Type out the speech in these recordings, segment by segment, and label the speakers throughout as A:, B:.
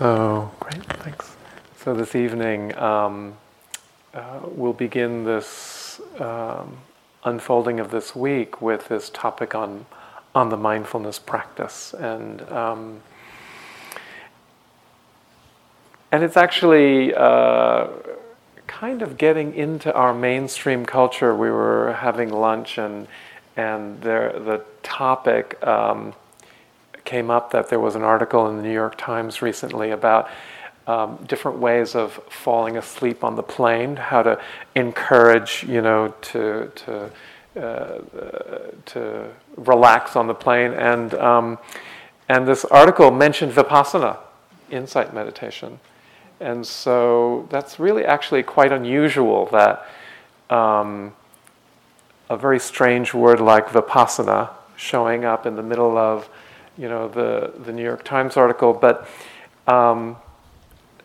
A: So, great, thanks. So, this evening um, uh, we'll begin this um, unfolding of this week with this topic on, on the mindfulness practice. And, um, and it's actually uh, kind of getting into our mainstream culture. We were having lunch, and, and there, the topic um, came up that there was an article in the New York Times recently about um, different ways of falling asleep on the plane, how to encourage, you know, to to uh, to relax on the plane, and um, and this article mentioned vipassana, insight meditation, and so that's really actually quite unusual that um, a very strange word like vipassana showing up in the middle of you know, the, the New York Times article, but um,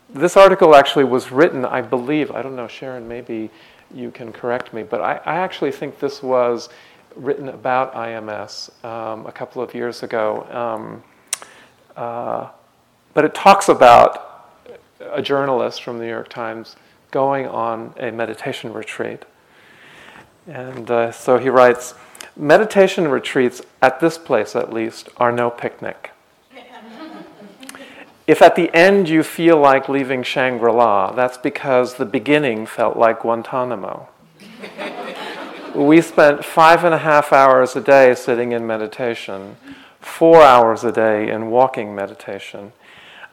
A: this article actually was written, I believe, I don't know, Sharon, maybe you can correct me, but I, I actually think this was written about IMS um, a couple of years ago. Um, uh, but it talks about a journalist from the New York Times going on a meditation retreat. And uh, so he writes, Meditation retreats, at this place at least, are no picnic. If at the end you feel like leaving Shangri La, that's because the beginning felt like Guantanamo. we spent five and a half hours a day sitting in meditation, four hours a day in walking meditation.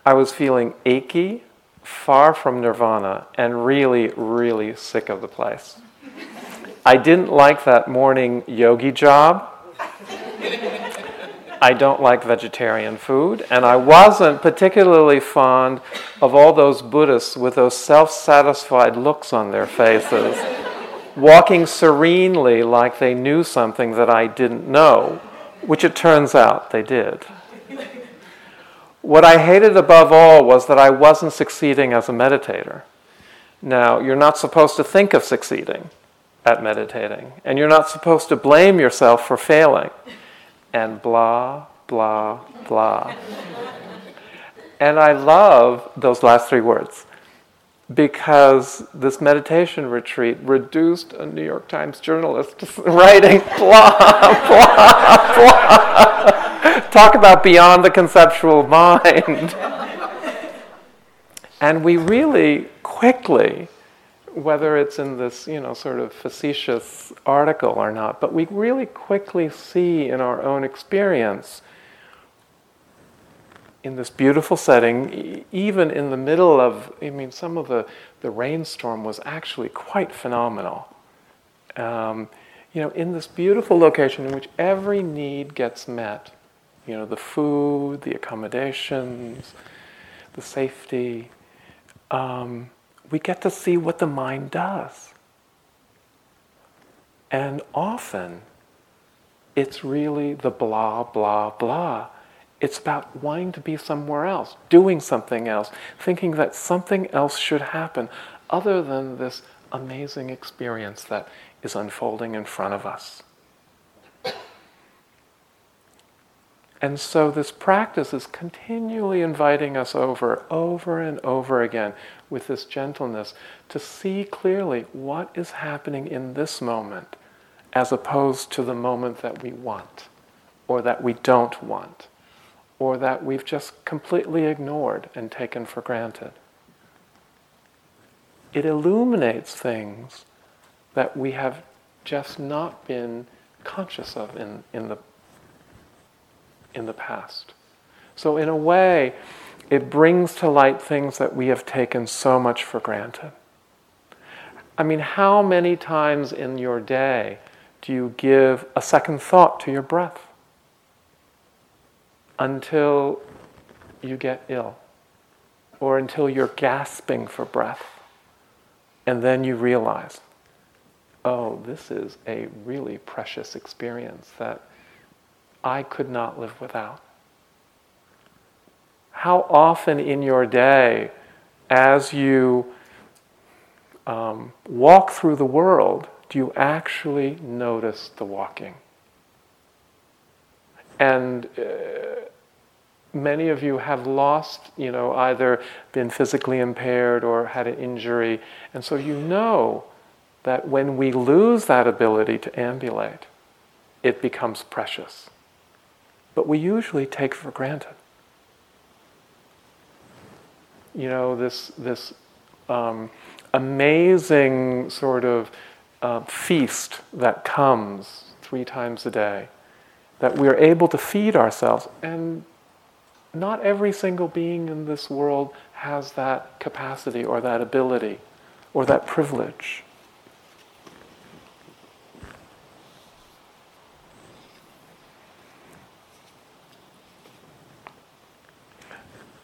A: I was feeling achy, far from nirvana, and really, really sick of the place. I didn't like that morning yogi job. I don't like vegetarian food, and I wasn't particularly fond of all those Buddhists with those self satisfied looks on their faces, walking serenely like they knew something that I didn't know, which it turns out they did. What I hated above all was that I wasn't succeeding as a meditator. Now, you're not supposed to think of succeeding at meditating. And you're not supposed to blame yourself for failing. And blah, blah, blah. and I love those last three words because this meditation retreat reduced a New York Times journalist to writing blah, blah, blah. Talk about beyond the conceptual mind. and we really quickly whether it's in this, you know, sort of facetious article or not, but we really quickly see in our own experience, in this beautiful setting, even in the middle of, I mean, some of the, the rainstorm was actually quite phenomenal. Um, you know, in this beautiful location in which every need gets met, you know, the food, the accommodations, the safety. Um, we get to see what the mind does. And often, it's really the blah, blah, blah. It's about wanting to be somewhere else, doing something else, thinking that something else should happen other than this amazing experience that is unfolding in front of us. And so this practice is continually inviting us over, over and over again with this gentleness to see clearly what is happening in this moment as opposed to the moment that we want or that we don't want or that we've just completely ignored and taken for granted. It illuminates things that we have just not been conscious of in, in the in the past. So, in a way, it brings to light things that we have taken so much for granted. I mean, how many times in your day do you give a second thought to your breath until you get ill or until you're gasping for breath? And then you realize, oh, this is a really precious experience that I could not live without. How often in your day, as you um, walk through the world, do you actually notice the walking? And uh, many of you have lost, you know, either been physically impaired or had an injury. And so you know that when we lose that ability to ambulate, it becomes precious. But we usually take for granted. You know, this, this um, amazing sort of uh, feast that comes three times a day, that we're able to feed ourselves. And not every single being in this world has that capacity or that ability or that privilege.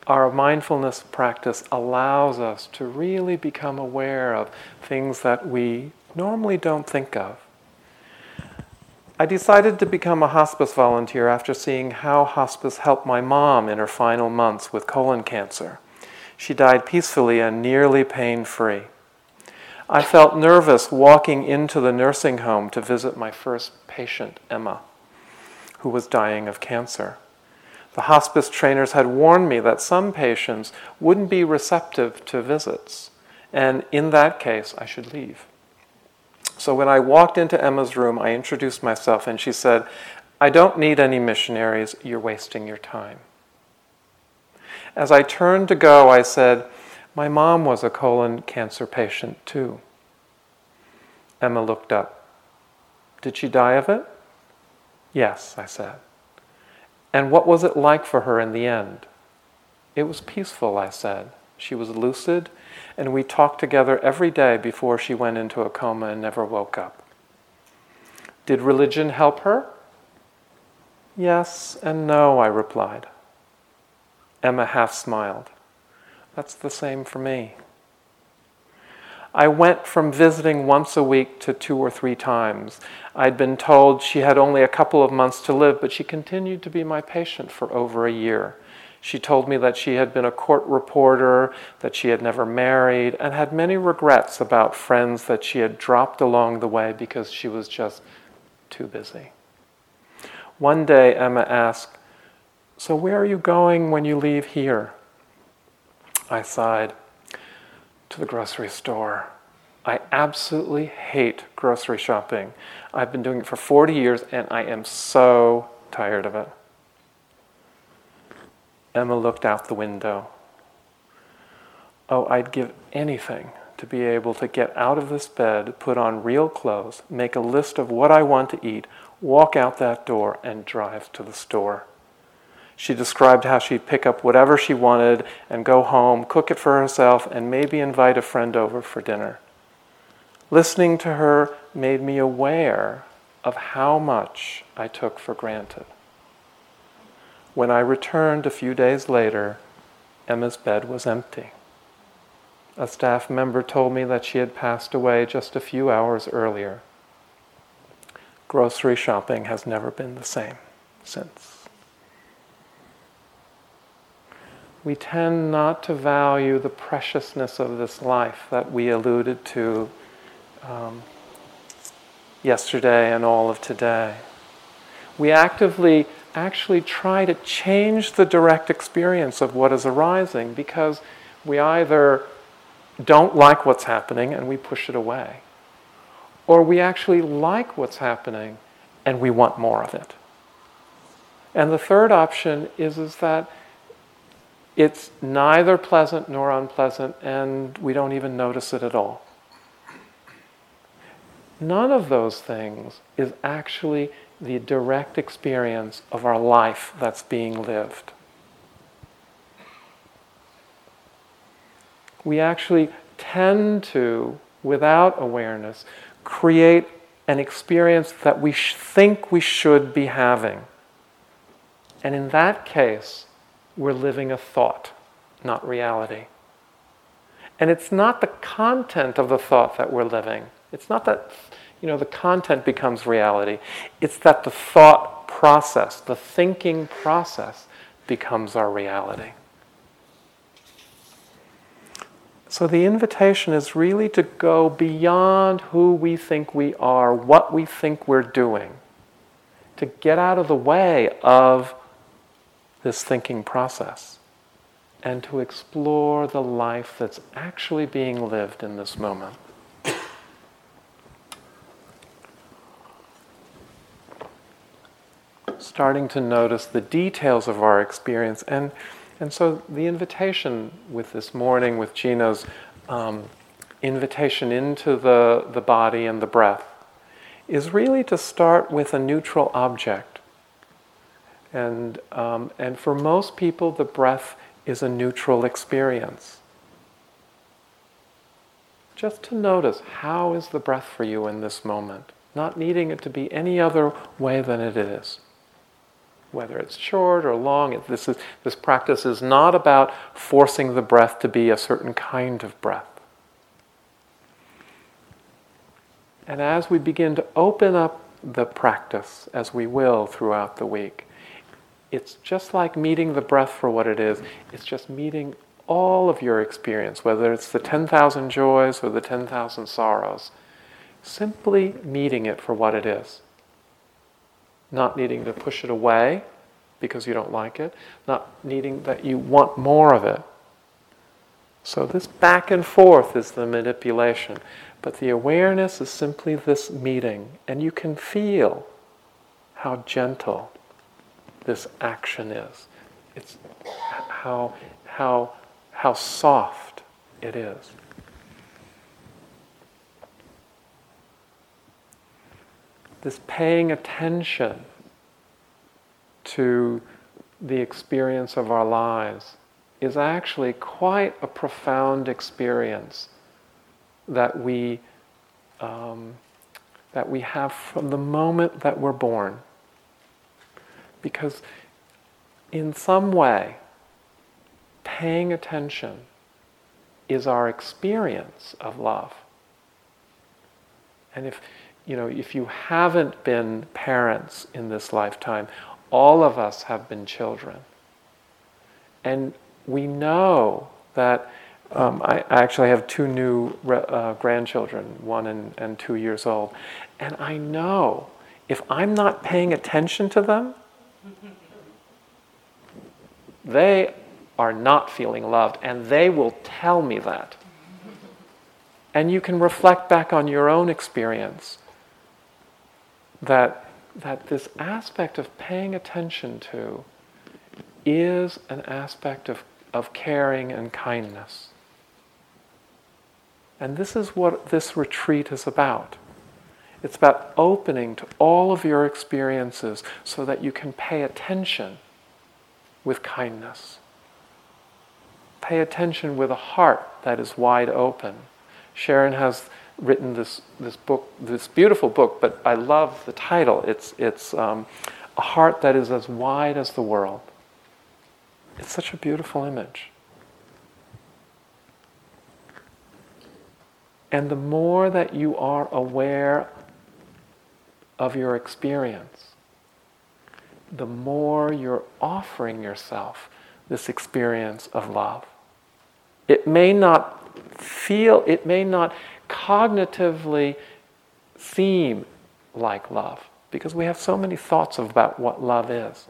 A: Our mindfulness practice allows us to really become aware of things that we normally don't think of. I decided to become a hospice volunteer after seeing how hospice helped my mom in her final months with colon cancer. She died peacefully and nearly pain free. I felt nervous walking into the nursing home to visit my first patient, Emma, who was dying of cancer. The hospice trainers had warned me that some patients wouldn't be receptive to visits, and in that case, I should leave. So when I walked into Emma's room, I introduced myself, and she said, I don't need any missionaries, you're wasting your time. As I turned to go, I said, My mom was a colon cancer patient too. Emma looked up. Did she die of it? Yes, I said. And what was it like for her in the end? It was peaceful, I said. She was lucid, and we talked together every day before she went into a coma and never woke up. Did religion help her? Yes and no, I replied. Emma half smiled. That's the same for me. I went from visiting once a week to two or three times. I'd been told she had only a couple of months to live, but she continued to be my patient for over a year. She told me that she had been a court reporter, that she had never married, and had many regrets about friends that she had dropped along the way because she was just too busy. One day, Emma asked, So, where are you going when you leave here? I sighed to the grocery store. I absolutely hate grocery shopping. I've been doing it for 40 years and I am so tired of it. Emma looked out the window. Oh, I'd give anything to be able to get out of this bed, put on real clothes, make a list of what I want to eat, walk out that door, and drive to the store. She described how she'd pick up whatever she wanted and go home, cook it for herself, and maybe invite a friend over for dinner. Listening to her made me aware of how much I took for granted. When I returned a few days later, Emma's bed was empty. A staff member told me that she had passed away just a few hours earlier. Grocery shopping has never been the same since. We tend not to value the preciousness of this life that we alluded to um, yesterday and all of today. We actively actually try to change the direct experience of what is arising because we either don't like what's happening and we push it away, or we actually like what's happening and we want more of it. And the third option is, is that it's neither pleasant nor unpleasant, and we don't even notice it at all. None of those things is actually the direct experience of our life that's being lived. We actually tend to, without awareness, create an experience that we sh- think we should be having. And in that case, we're living a thought, not reality. And it's not the content of the thought that we're living. It's not that, you know, the content becomes reality. It's that the thought process, the thinking process, becomes our reality. So the invitation is really to go beyond who we think we are, what we think we're doing, to get out of the way of this thinking process and to explore the life that's actually being lived in this moment. Starting to notice the details of our experience. And, and so the invitation with this morning, with Gina's um, invitation into the, the body and the breath, is really to start with a neutral object. And, um, and for most people, the breath is a neutral experience. Just to notice how is the breath for you in this moment, not needing it to be any other way than it is. Whether it's short or long, this, is, this practice is not about forcing the breath to be a certain kind of breath. And as we begin to open up the practice, as we will throughout the week, it's just like meeting the breath for what it is. It's just meeting all of your experience, whether it's the 10,000 joys or the 10,000 sorrows. Simply meeting it for what it is. Not needing to push it away because you don't like it, not needing that you want more of it. So, this back and forth is the manipulation. But the awareness is simply this meeting, and you can feel how gentle this action is. It's how, how, how soft it is. This paying attention to the experience of our lives is actually quite a profound experience that we um, that we have from the moment that we're born. Because in some way, paying attention is our experience of love. And if you know, if you haven't been parents in this lifetime, all of us have been children. And we know that um, I, actually have two new uh, grandchildren, one and, and two years old. And I know if I'm not paying attention to them, they are not feeling loved, and they will tell me that. And you can reflect back on your own experience that, that this aspect of paying attention to is an aspect of, of caring and kindness. And this is what this retreat is about. It's about opening to all of your experiences so that you can pay attention with kindness. Pay attention with a heart that is wide open. Sharon has written this, this book, this beautiful book, but I love the title. It's, it's um, A Heart That Is As Wide as the World. It's such a beautiful image. And the more that you are aware of your experience, the more you're offering yourself this experience of love. It may not feel, it may not cognitively seem like love because we have so many thoughts about what love is.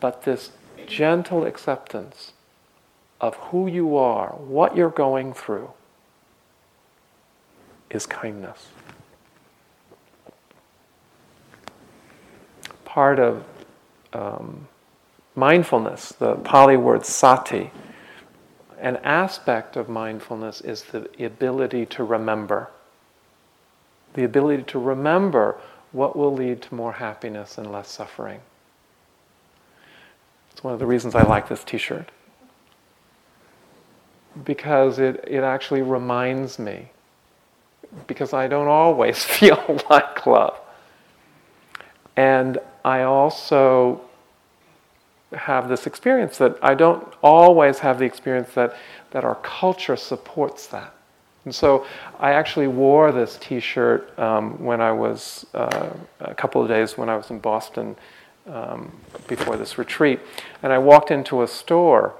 A: But this gentle acceptance of who you are, what you're going through, is kindness. Part of um, mindfulness, the Pali word sati. An aspect of mindfulness is the ability to remember. The ability to remember what will lead to more happiness and less suffering. It's one of the reasons I like this t shirt. Because it, it actually reminds me, because I don't always feel like love. And I also have this experience that I don't always have the experience that, that our culture supports that. And so I actually wore this t shirt um, when I was uh, a couple of days when I was in Boston um, before this retreat. And I walked into a store,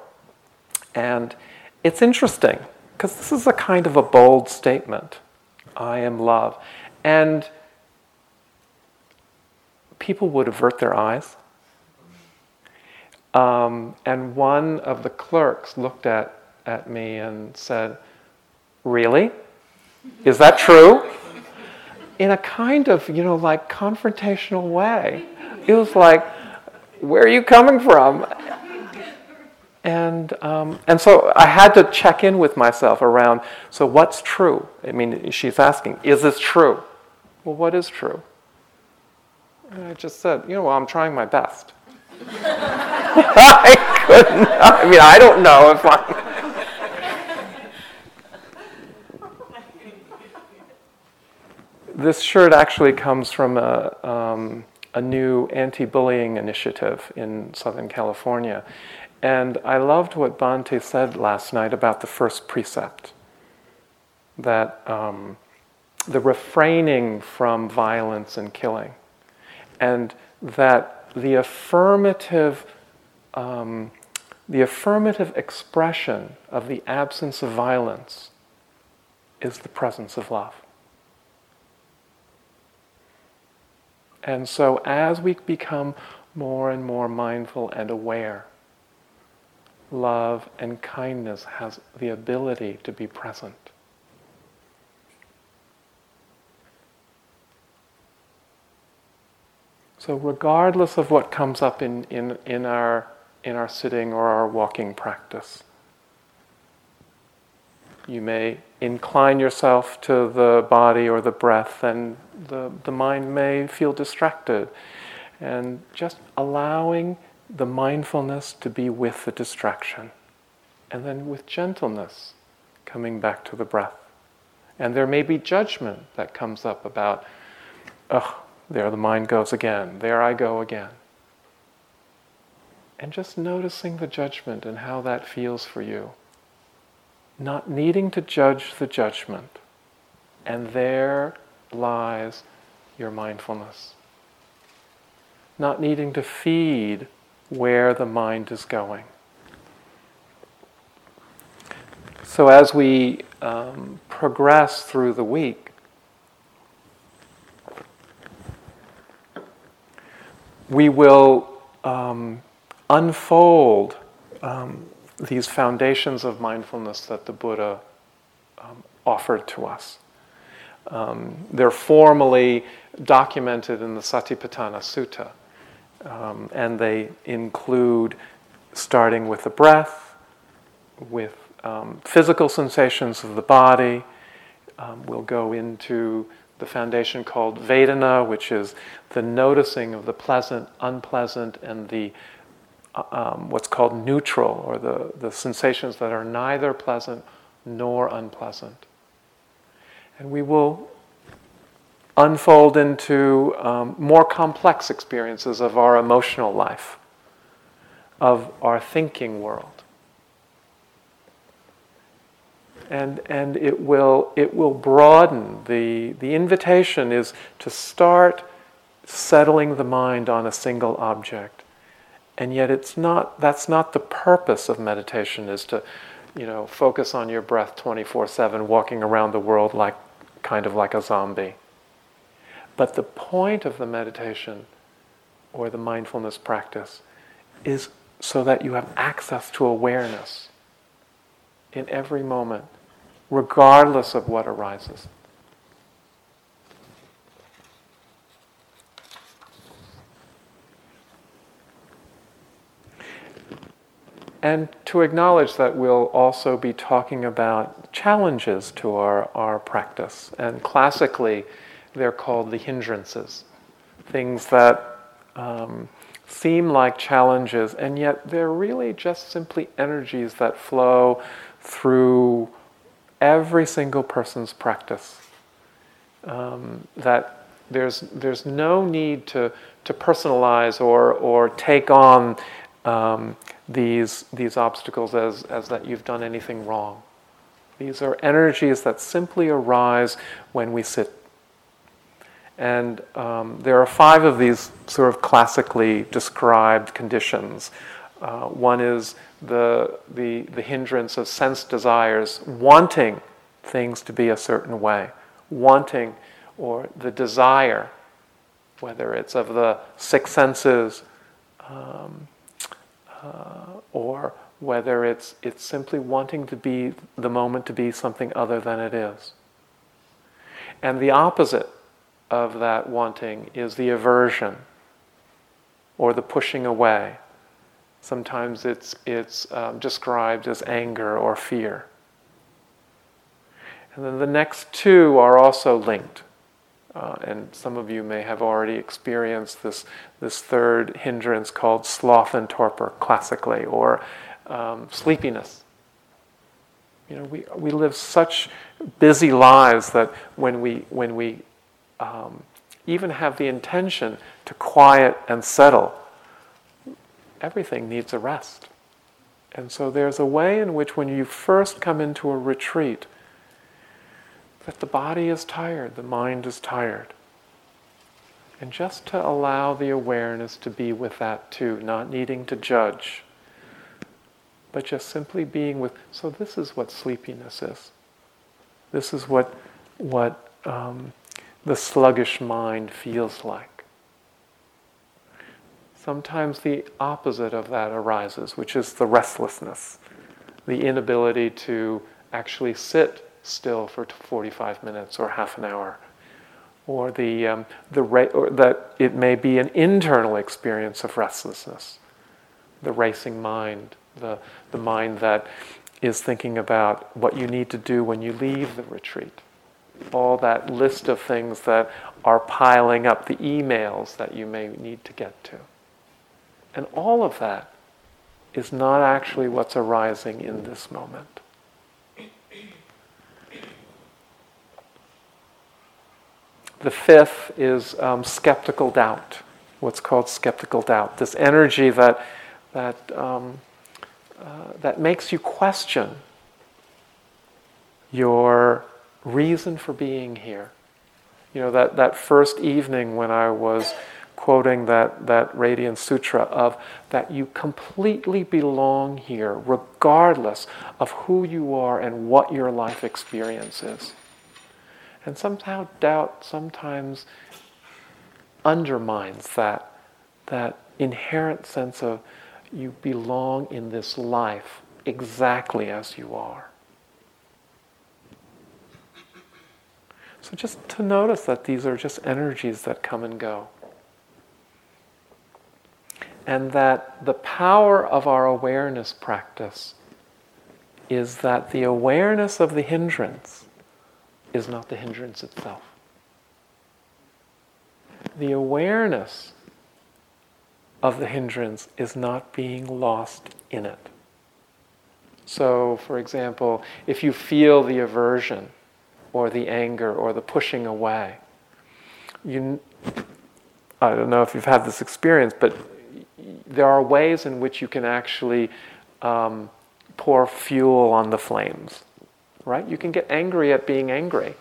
A: and it's interesting because this is a kind of a bold statement I am love. And people would avert their eyes. Um, and one of the clerks looked at, at me and said, Really? Is that true? In a kind of, you know, like confrontational way. It was like, Where are you coming from? And, um, and so I had to check in with myself around so, what's true? I mean, she's asking, Is this true? Well, what is true? And I just said, You know, well, I'm trying my best. I couldn't. I mean, I don't know if I. this shirt actually comes from a, um, a new anti bullying initiative in Southern California. And I loved what Bhante said last night about the first precept that um, the refraining from violence and killing, and that the affirmative um, the affirmative expression of the absence of violence is the presence of love. And so, as we become more and more mindful and aware, love and kindness has the ability to be present. So, regardless of what comes up in, in, in, our, in our sitting or our walking practice, you may incline yourself to the body or the breath, and the, the mind may feel distracted. And just allowing the mindfulness to be with the distraction. And then with gentleness, coming back to the breath. And there may be judgment that comes up about, ugh, there the mind goes again. There I go again. And just noticing the judgment and how that feels for you. Not needing to judge the judgment. And there lies your mindfulness. Not needing to feed where the mind is going. So, as we um, progress through the week, we will um, unfold um, these foundations of mindfulness that the Buddha um, offered to us. Um, they're formally documented in the Satipatthana Sutta, um, and they include starting with the breath, with physical sensations of the body. we'll go into the foundation called Vedana, which is the noticing of the pleasant, unpleasant, and the uh, um, what's called neutral, or the, the sensations that are neither pleasant nor unpleasant. And we will unfold into um, more complex experiences of our emotional life, of our thinking world. And, and it, will, it will broaden. The, the invitation is to start settling the mind on a single object. And yet it's not, that's not the purpose of meditation is to, you know, focus on your breath 24/7 walking around the world like kind of like a zombie. But the point of the meditation or the mindfulness practice is so that you have access to awareness in every moment, regardless of what arises. And to acknowledge that we'll also be talking about challenges to our, our practice. And classically, they're called the hindrances things that um, seem like challenges, and yet they're really just simply energies that flow through every single person's practice. Um, that there's, there's no need to, to personalize or, or take on um, these, these obstacles as, as that you've done anything wrong. These are energies that simply arise when we sit. And um, there are five of these sort of classically described conditions. Uh, one is the, the, the hindrance of sense desires, wanting things to be a certain way, wanting or the desire, whether it's of the six senses, um, uh, or whether it's, it's simply wanting to be the moment to be something other than it is. And the opposite of that wanting is the aversion or the pushing away. Sometimes it's, it's um, described as anger or fear. And then the next two are also linked. Uh, and some of you may have already experienced this, this third hindrance called sloth and torpor, classically, or um, sleepiness. You know, we, we live such busy lives that when we, when we um, even have the intention to quiet and settle, everything needs a rest. And so there's a way in which, when you first come into a retreat, that the body is tired, the mind is tired. And just to allow the awareness to be with that too, not needing to judge, but just simply being with. So, this is what sleepiness is. This is what, what um, the sluggish mind feels like. Sometimes the opposite of that arises, which is the restlessness, the inability to actually sit still for 45 minutes or half an hour. Or, the, um, the ra- or that it may be an internal experience of restlessness, the racing mind, the, the mind that is thinking about what you need to do when you leave the retreat. All that list of things that are piling up, the emails that you may need to get to. And all of that is not actually what's arising in this moment. The fifth is um, skeptical doubt, what's called skeptical doubt. This energy that, that, um, uh, that makes you question your reason for being here. You know, that, that first evening when I was quoting that, that Radiant Sutra of that you completely belong here, regardless of who you are and what your life experience is. And somehow doubt sometimes undermines that, that inherent sense of you belong in this life exactly as you are. So just to notice that these are just energies that come and go. And that the power of our awareness practice is that the awareness of the hindrance is not the hindrance itself. The awareness of the hindrance is not being lost in it. So, for example, if you feel the aversion or the anger or the pushing away, you, I don't know if you've had this experience, but there are ways in which you can actually um, pour fuel on the flames right? You can get angry at being angry.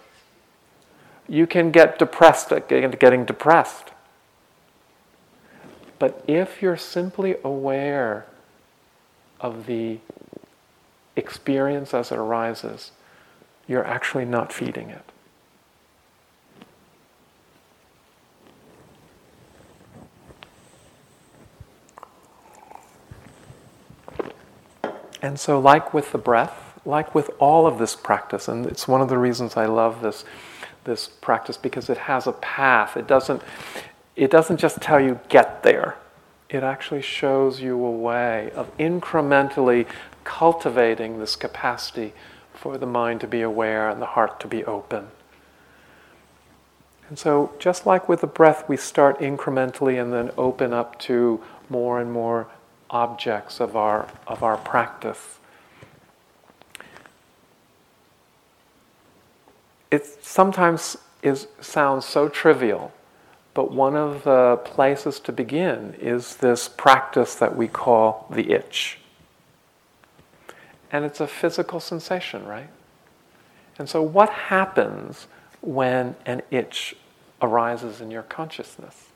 A: You can get depressed at getting depressed. But if you're simply aware of the experience as it arises, you're actually not feeding it. And so, like with the breath, like with all of this practice, and it's one of the reasons I love this, this practice because it has a path. It doesn't, it doesn't just tell you get there. It actually shows you a way of incrementally cultivating this capacity for the mind to be aware and the heart to be open. And so, just like with the breath, we start incrementally and then open up to more and more objects of our, of our practice. it sometimes is, sounds so trivial, but one of the places to begin is this practice that we call the itch. And it's a physical sensation, right? And so, what happens when an itch arises in your consciousness?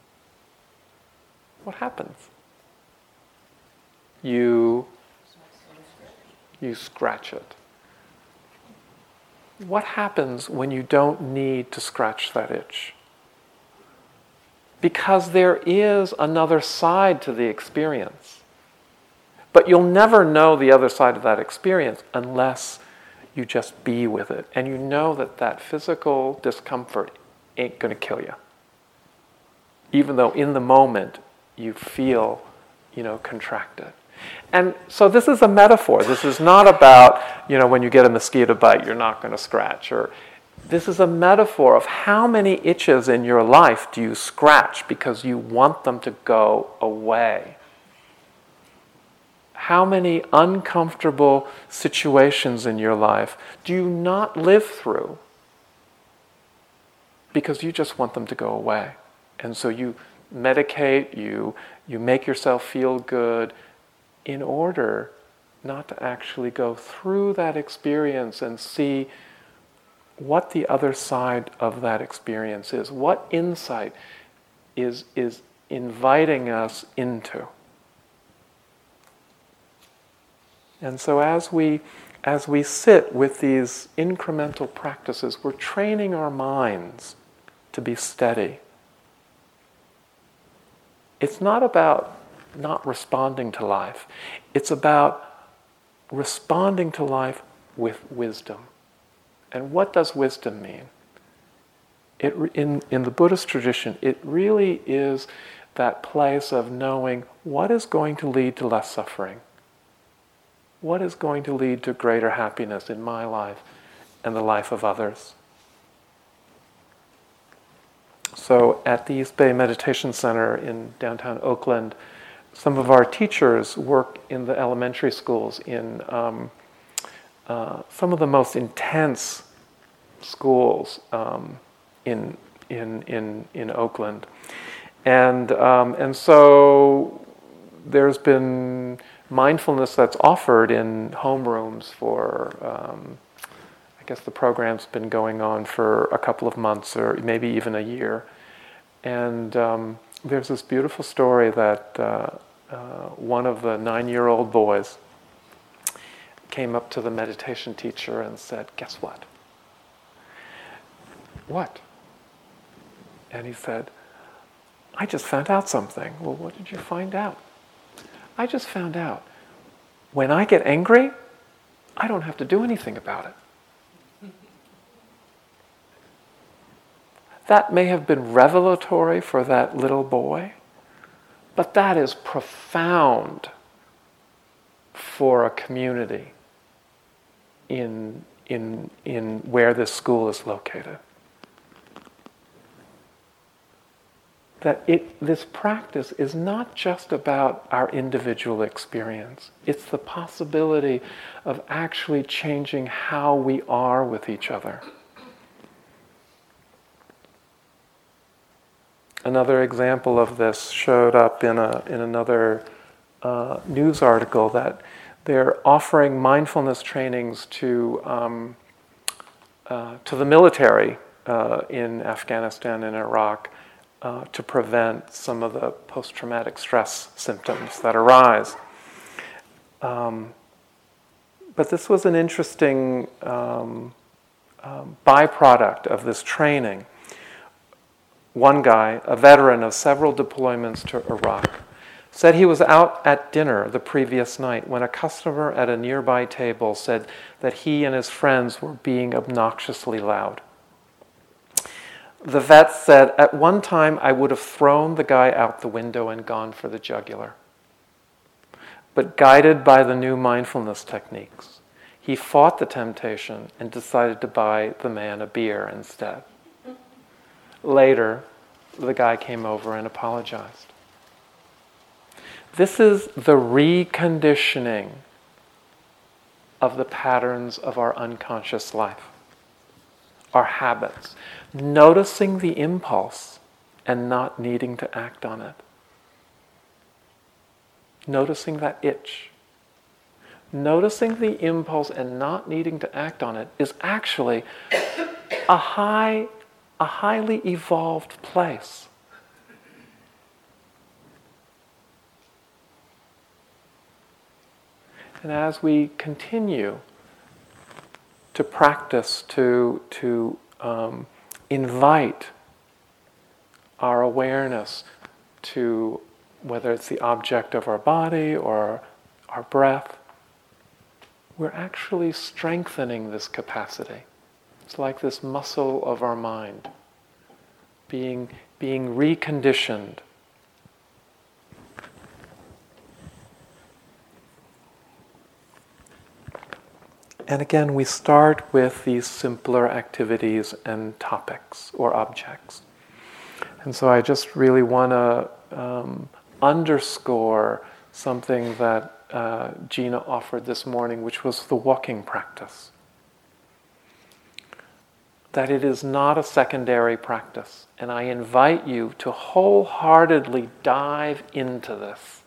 A: What happens? You you scratch it what happens when you don't need to scratch that itch? Because there is another side to the experience. But you'll never know the other side of that experience unless you just be with it. And you know that that physical discomfort ain't going to kill you. Even though in the moment you feel, you know, contracted. And so this is a metaphor. This is not about, you know, when you get a mosquito bite, you're not going to scratch. Or this is a metaphor of how many itches in your life do you scratch because you want them to go away. How many uncomfortable situations in your life do you not live through because you just want them to go away? And so you medicate, you, you make yourself feel good, in order not to actually go through that experience and see what the other side of that experience is, what insight is, is inviting us into. And so as we as we sit with these incremental practices, we're training our minds to be steady. It's not about not responding to life. It's about responding to life with wisdom. And what does wisdom mean? It, in, in the Buddhist tradition, it really is that place of knowing what is going to lead to less suffering, what is going to lead to greater happiness in my life and the life of others. So at the East Bay Meditation Center in downtown Oakland, some of our teachers work in the elementary schools in um, uh, some of the most intense schools um, in, in, in, in Oakland. And, um, and so there's been mindfulness that's offered in homerooms for, um, I guess the program's been going on for a couple of months or maybe even a year. And um, there's this beautiful story that uh, uh, one of the nine year old boys came up to the meditation teacher and said, Guess what? What? And he said, I just found out something. Well, what did you find out? I just found out when I get angry, I don't have to do anything about it. That may have been revelatory for that little boy, but that is profound for a community in, in, in where this school is located. That it, this practice is not just about our individual experience, it's the possibility of actually changing how we are with each other. Another example of this showed up in, a, in another uh, news article that they're offering mindfulness trainings to, um, uh, to the military uh, in Afghanistan and Iraq uh, to prevent some of the post traumatic stress symptoms that arise. Um, but this was an interesting um, um byproduct of this training one guy, a veteran of several deployments to Iraq, said he was out at dinner the previous night when a customer at a nearby table said that he and his friends were being obnoxiously loud. The vet said, At one time, I would have thrown the guy out the window and gone for the jugular. But guided by the new mindfulness techniques, he fought the temptation and decided to buy the man a beer instead. Later, the guy came over and apologized. This is the reconditioning of the patterns of our unconscious life, our habits, noticing the impulse and not needing to act on it. Noticing that itch. Noticing the impulse and not needing to act on it is actually a high a highly evolved place. And as we continue to practice, to, to um, invite our awareness to whether it's the object of our body or our breath, we're actually strengthening this capacity. It's like this muscle of our mind being, being reconditioned. And again, we start with these simpler activities and topics or objects. And so I just really want to um, underscore something that uh, Gina offered this morning, which was the walking practice. That it is not a secondary practice. And I invite you to wholeheartedly dive into this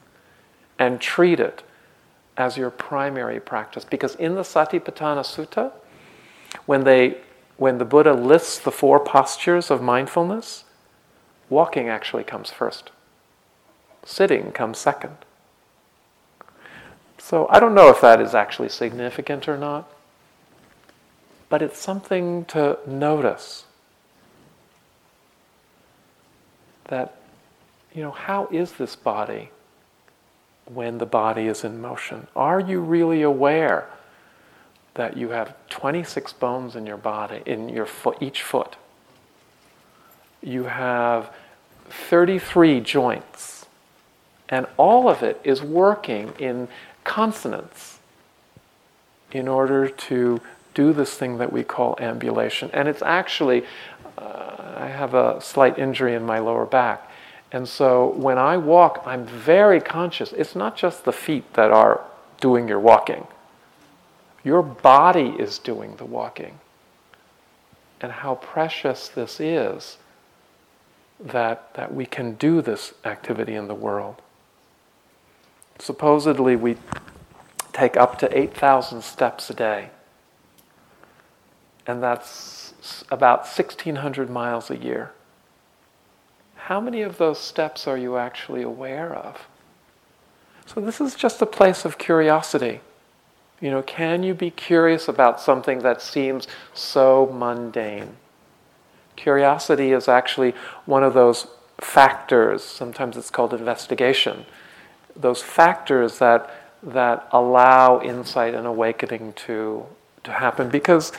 A: and treat it as your primary practice. Because in the Satipatthana Sutta, when, they, when the Buddha lists the four postures of mindfulness, walking actually comes first, sitting comes second. So I don't know if that is actually significant or not, but it's something to notice. That, you know, how is this body when the body is in motion? Are you really aware that you have 26 bones in your body, in your foot, each foot? You have 33 joints, and all of it is working in consonance in order to do this thing that we call ambulation. And it's actually, uh, I have a slight injury in my lower back. And so when I walk, I'm very conscious. It's not just the feet that are doing your walking, your body is doing the walking. And how precious this is that, that we can do this activity in the world. Supposedly, we take up to 8,000 steps a day. And that's about 1,600 miles a year. How many of those steps are you actually aware of? So, this is just a place of curiosity. You know, can you be curious about something that seems so mundane? Curiosity is actually one of those factors, sometimes it's called investigation, those factors that that allow insight and awakening to to happen because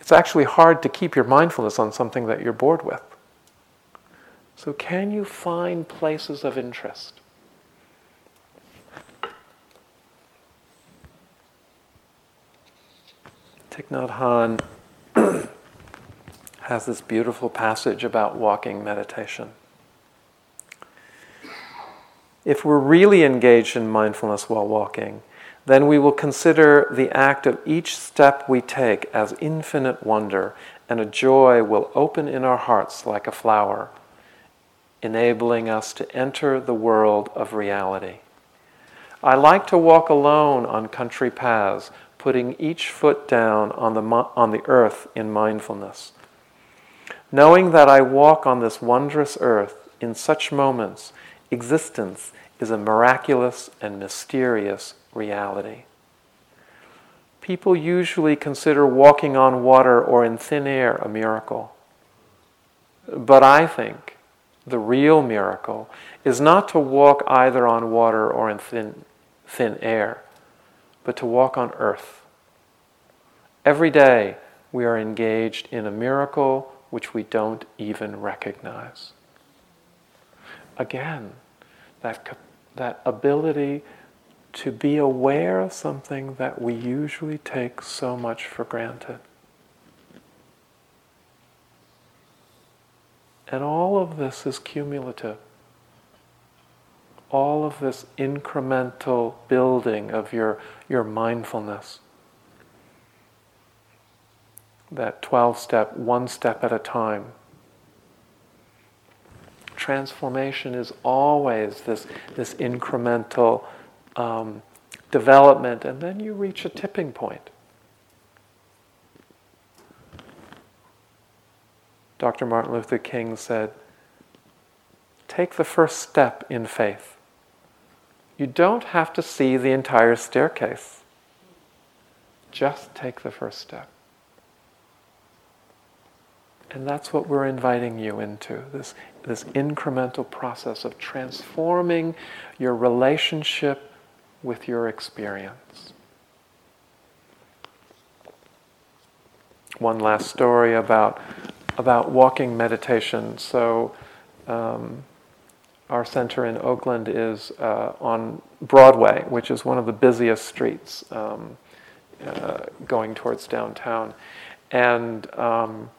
A: it's actually hard to keep your mindfulness on something that you're bored with. So can you find places of interest? Thich Nhat Hanh has this beautiful passage about walking meditation. If we're really engaged in mindfulness while walking, then we will consider the act of each step we take as infinite wonder, and a joy will open in our hearts like a flower, enabling us to enter the world of reality. I like to walk alone on country paths, putting each foot down on the, on the earth in mindfulness. Knowing that I walk on this wondrous earth in such moments, existence is a miraculous and mysterious reality. People usually consider walking on water or in thin air a miracle. But I think the real miracle is not to walk either on water or in thin, thin air, but to walk on earth. Every day we are engaged in a miracle which we don't even recognize. Again, that, that ability to be aware of something that we usually take so much for granted. And all of this is cumulative. All of this incremental building of your, your mindfulness. That 12 step, one step at a time. Transformation is always this, this incremental um, development, and then you reach a tipping point. Dr. Martin Luther King said, Take the first step in faith. You don't have to see the entire staircase. Just take the first step. And that's what we're inviting you into this, this incremental process of transforming your relationship with your experience. One last story about, about walking meditation. So, um, our center in Oakland is uh, on Broadway, which is one of the busiest streets um, uh, going towards downtown. And um,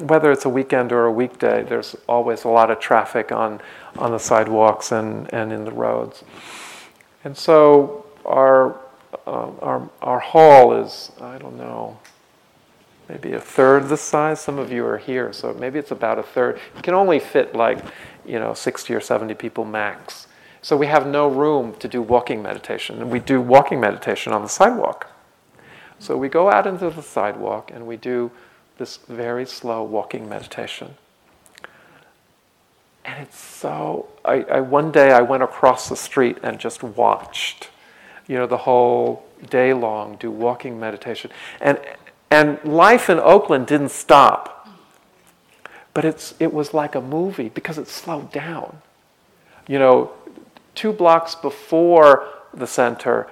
A: whether it's a weekend or a weekday, there's always a lot of traffic on, on the sidewalks and, and in the roads. And so our, uh, our, our hall is, I don't know, maybe a third the size. Some of you are here, so maybe it's about a third. It can only fit like you know, 60 or 70 people max. So we have no room to do walking meditation. And we do walking meditation on the sidewalk. So we go out into the sidewalk and we do this very slow walking meditation. And it's so, I, I, one day I went across the street and just watched, you know, the whole day long do walking meditation. And, and life in Oakland didn't stop but it's, it was like a movie because it slowed down. You know, two blocks before the center,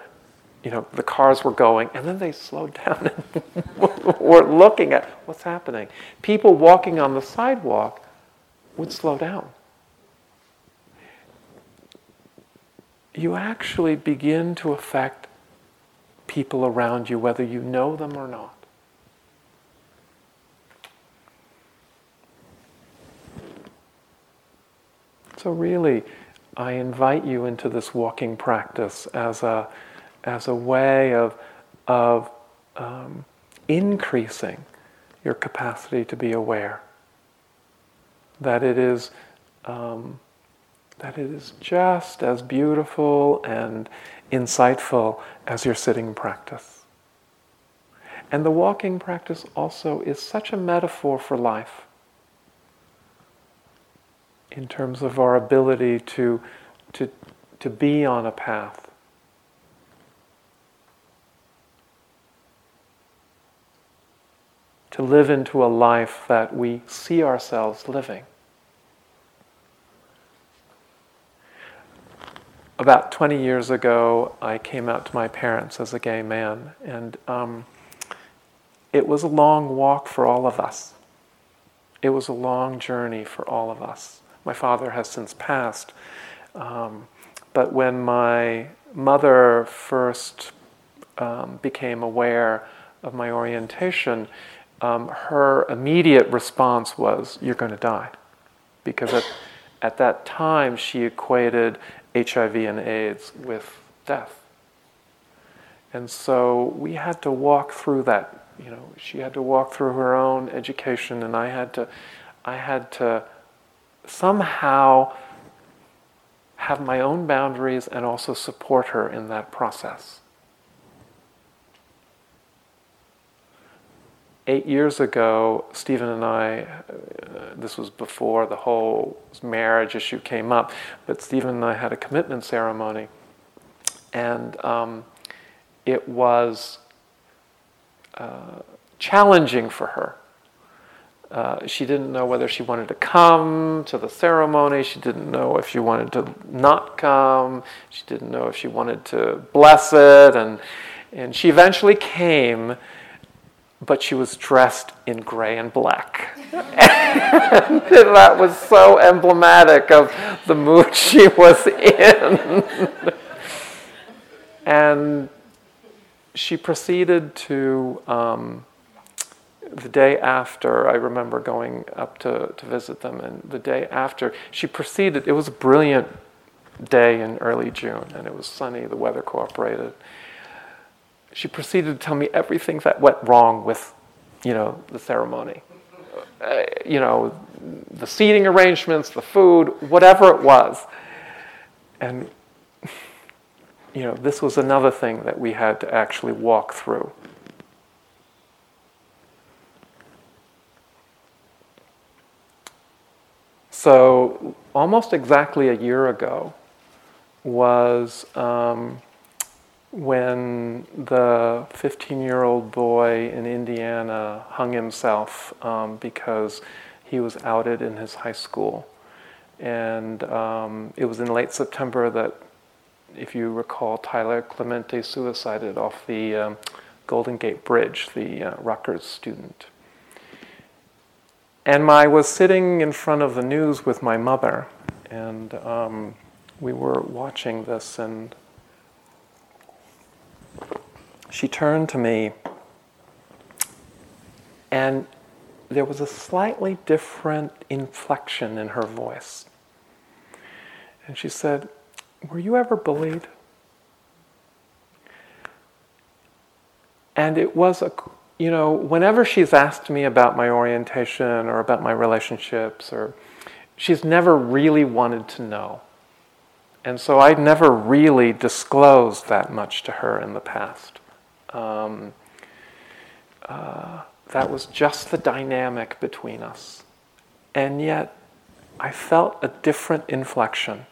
A: you know, the cars were going, and then they slowed down and were looking at what's happening. People walking on the sidewalk would slow down. You actually begin to affect people around you, whether you know them or not. So, really, I invite you into this walking practice as a, as a way of, of um, increasing your capacity to be aware. That it is, um, that it is just as beautiful and insightful as your sitting practice. And the walking practice also is such a metaphor for life in terms of our ability to, to, to be on a path. To live into a life that we see ourselves living. About 20 years ago, I came out to my parents as a gay man, and um, it was a long walk for all of us. It was a long journey for all of us. My father has since passed. Um, but when my mother first um, became aware of my orientation, um, her immediate response was, You're going to die. Because at, at that time, she equated HIV and AIDS with death. And so we had to walk through that. You know, she had to walk through her own education, and I had to, I had to somehow have my own boundaries and also support her in that process. Eight years ago, Stephen and I, uh, this was before the whole marriage issue came up, but Stephen and I had a commitment ceremony. And um, it was uh, challenging for her uh, she didn't know whether she wanted to come to the ceremony. She didn't know if she wanted to not come. She didn't know if she wanted to bless it. And, and she eventually came, but she was dressed in gray and black. and that was so emblematic of the mood she was in. and she proceeded to. Um, the day after, I remember going up to, to visit them, and the day after, she proceeded. It was a brilliant day in early June, and it was sunny, the weather cooperated. She proceeded to tell me everything that went wrong with, you know, the ceremony. Uh, you know, the seating arrangements, the food, whatever it was. And, you know, this was another thing that we had to actually walk through. So, almost exactly a year ago was um, when the 15 year old boy in Indiana hung himself um, because he was outed in his high school. And um, it was in late September that if you recall, Tyler Clementi suicided off the um, Golden Gate Bridge, the uh, Rutgers student. And I was sitting in front of the news with my mother, and um, we were watching this, and she turned to me, and there was a slightly different inflection in her voice. And she said, Were you ever bullied? And it was a, you know, whenever she's asked me about my orientation or about my relationships, or she's never really wanted to know. And so I'd never really disclosed that much to her in the past. Um, uh, that was just the dynamic between us. And yet, I felt a different inflection.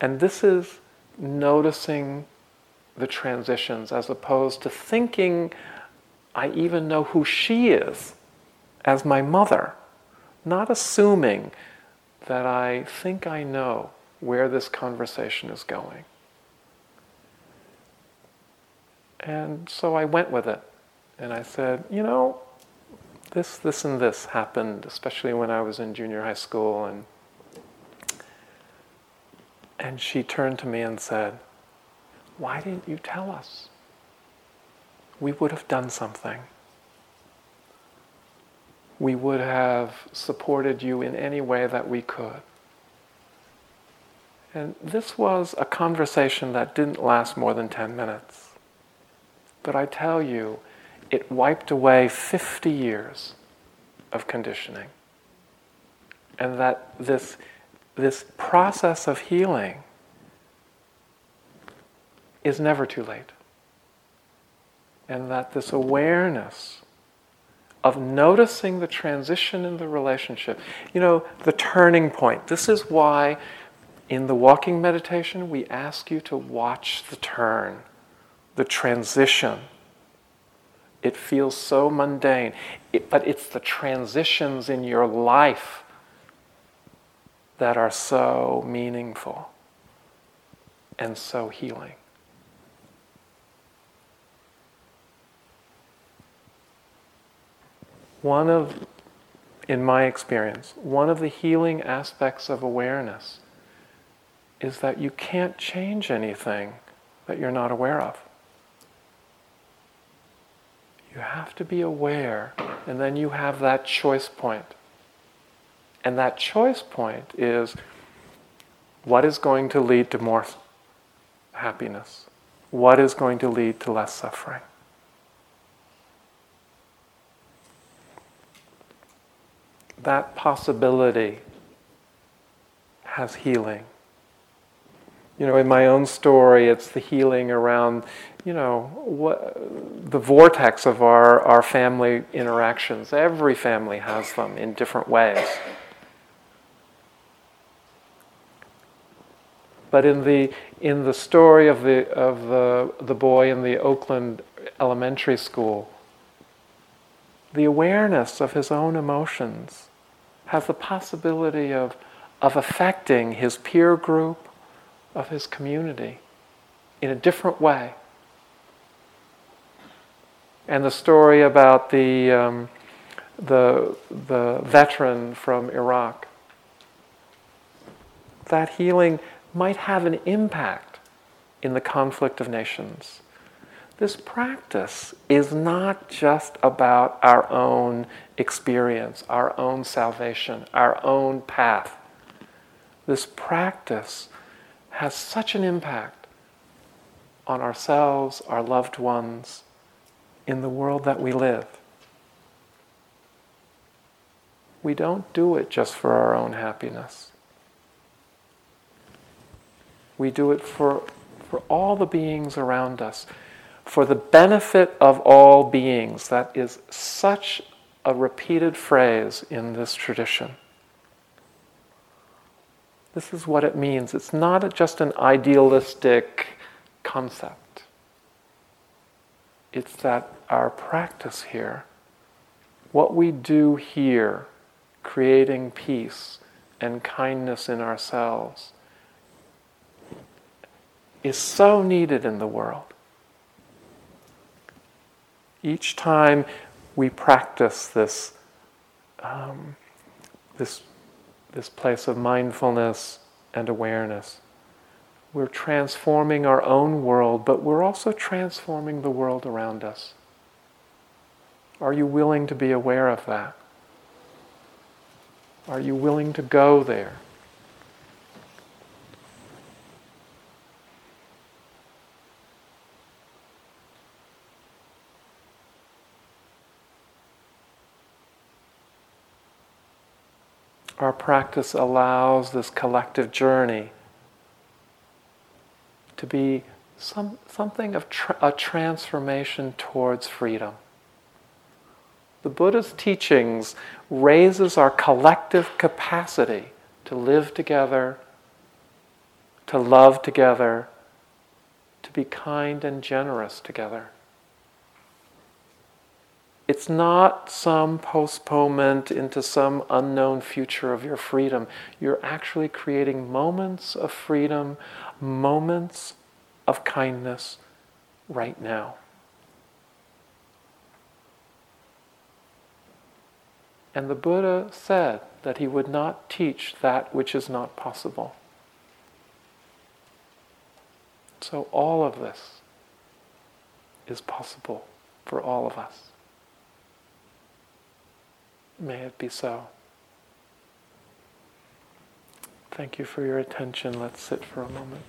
A: And this is noticing the transitions as opposed to thinking I even know who she is as my mother, not assuming that I think I know where this conversation is going. And so I went with it. And I said, you know, this, this, and this happened, especially when I was in junior high school. And, and she turned to me and said, Why didn't you tell us? We would have done something. We would have supported you in any way that we could. And this was a conversation that didn't last more than 10 minutes. But I tell you, it wiped away 50 years of conditioning. And that this, this process of healing is never too late. And that this awareness of noticing the transition in the relationship, you know, the turning point. This is why in the walking meditation we ask you to watch the turn, the transition it feels so mundane. It, but it's the transitions in your life that are so meaningful and so healing. One of, in my experience, one of the healing aspects of awareness is that you can't change anything that you're not aware of. You have to be aware, and then you have that choice point. And that choice point is what is going to lead to more happiness? What is going to lead to less suffering? That possibility has healing. You know, in my own story, it's the healing around you know, what, the vortex of our, our family interactions. Every family has them in different ways. But in the, in the story of, the, of the, the boy in the Oakland elementary school, the awareness of his own emotions has the possibility of, of affecting his peer group, of his community in a different way and the story about the, um, the, the veteran from Iraq. That healing might have an impact in the conflict of nations. This practice is not just about our own experience, our own salvation, our own path. This practice has such an impact on ourselves, our loved ones, in the world that we live. We don't do it just for our own happiness. We do it for, for all the beings around us, for the benefit of all beings. That is such a repeated phrase in this tradition. This is what it means. It's not just an idealistic concept. It's that our practice here, what we do here, creating peace and kindness in ourselves, is so needed in the world. Each time we practice this, um, this, this place of mindfulness and awareness, we're transforming our own world, but we're also transforming the world around us. Are you willing to be aware of that? Are you willing to go there? Practice allows this collective journey to be some, something of tra- a transformation towards freedom. The Buddha's teachings raises our collective capacity to live together, to love together, to be kind and generous together. It's not some postponement into some unknown future of your freedom. You're actually creating moments of freedom, moments of kindness right now. And the Buddha said that he would not teach that which is not possible. So all of this is possible for all of us. May it be so. Thank you for your attention. Let's sit for a moment.